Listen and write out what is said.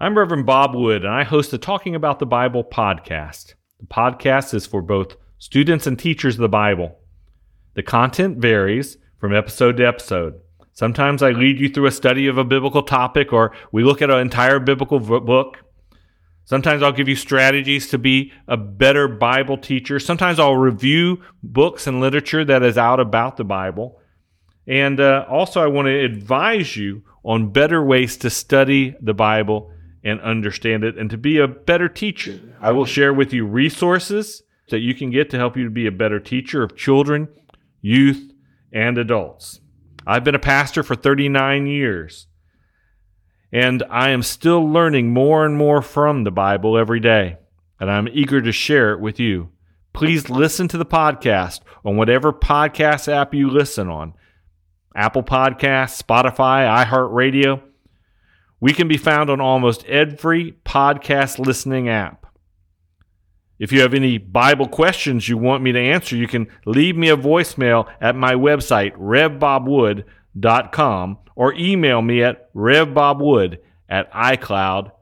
I'm Reverend Bob Wood, and I host the Talking About the Bible podcast. The podcast is for both students and teachers of the Bible. The content varies from episode to episode. Sometimes I lead you through a study of a biblical topic, or we look at an entire biblical book. Sometimes I'll give you strategies to be a better Bible teacher. Sometimes I'll review books and literature that is out about the Bible. And uh, also, I want to advise you on better ways to study the Bible and understand it and to be a better teacher. I will share with you resources that you can get to help you to be a better teacher of children, youth, and adults. I've been a pastor for 39 years, and I am still learning more and more from the Bible every day, and I'm eager to share it with you. Please listen to the podcast on whatever podcast app you listen on Apple Podcasts, Spotify, iHeartRadio. We can be found on almost every podcast listening app. If you have any Bible questions you want me to answer, you can leave me a voicemail at my website, revbobwood.com, or email me at revbobwood at icloud.com.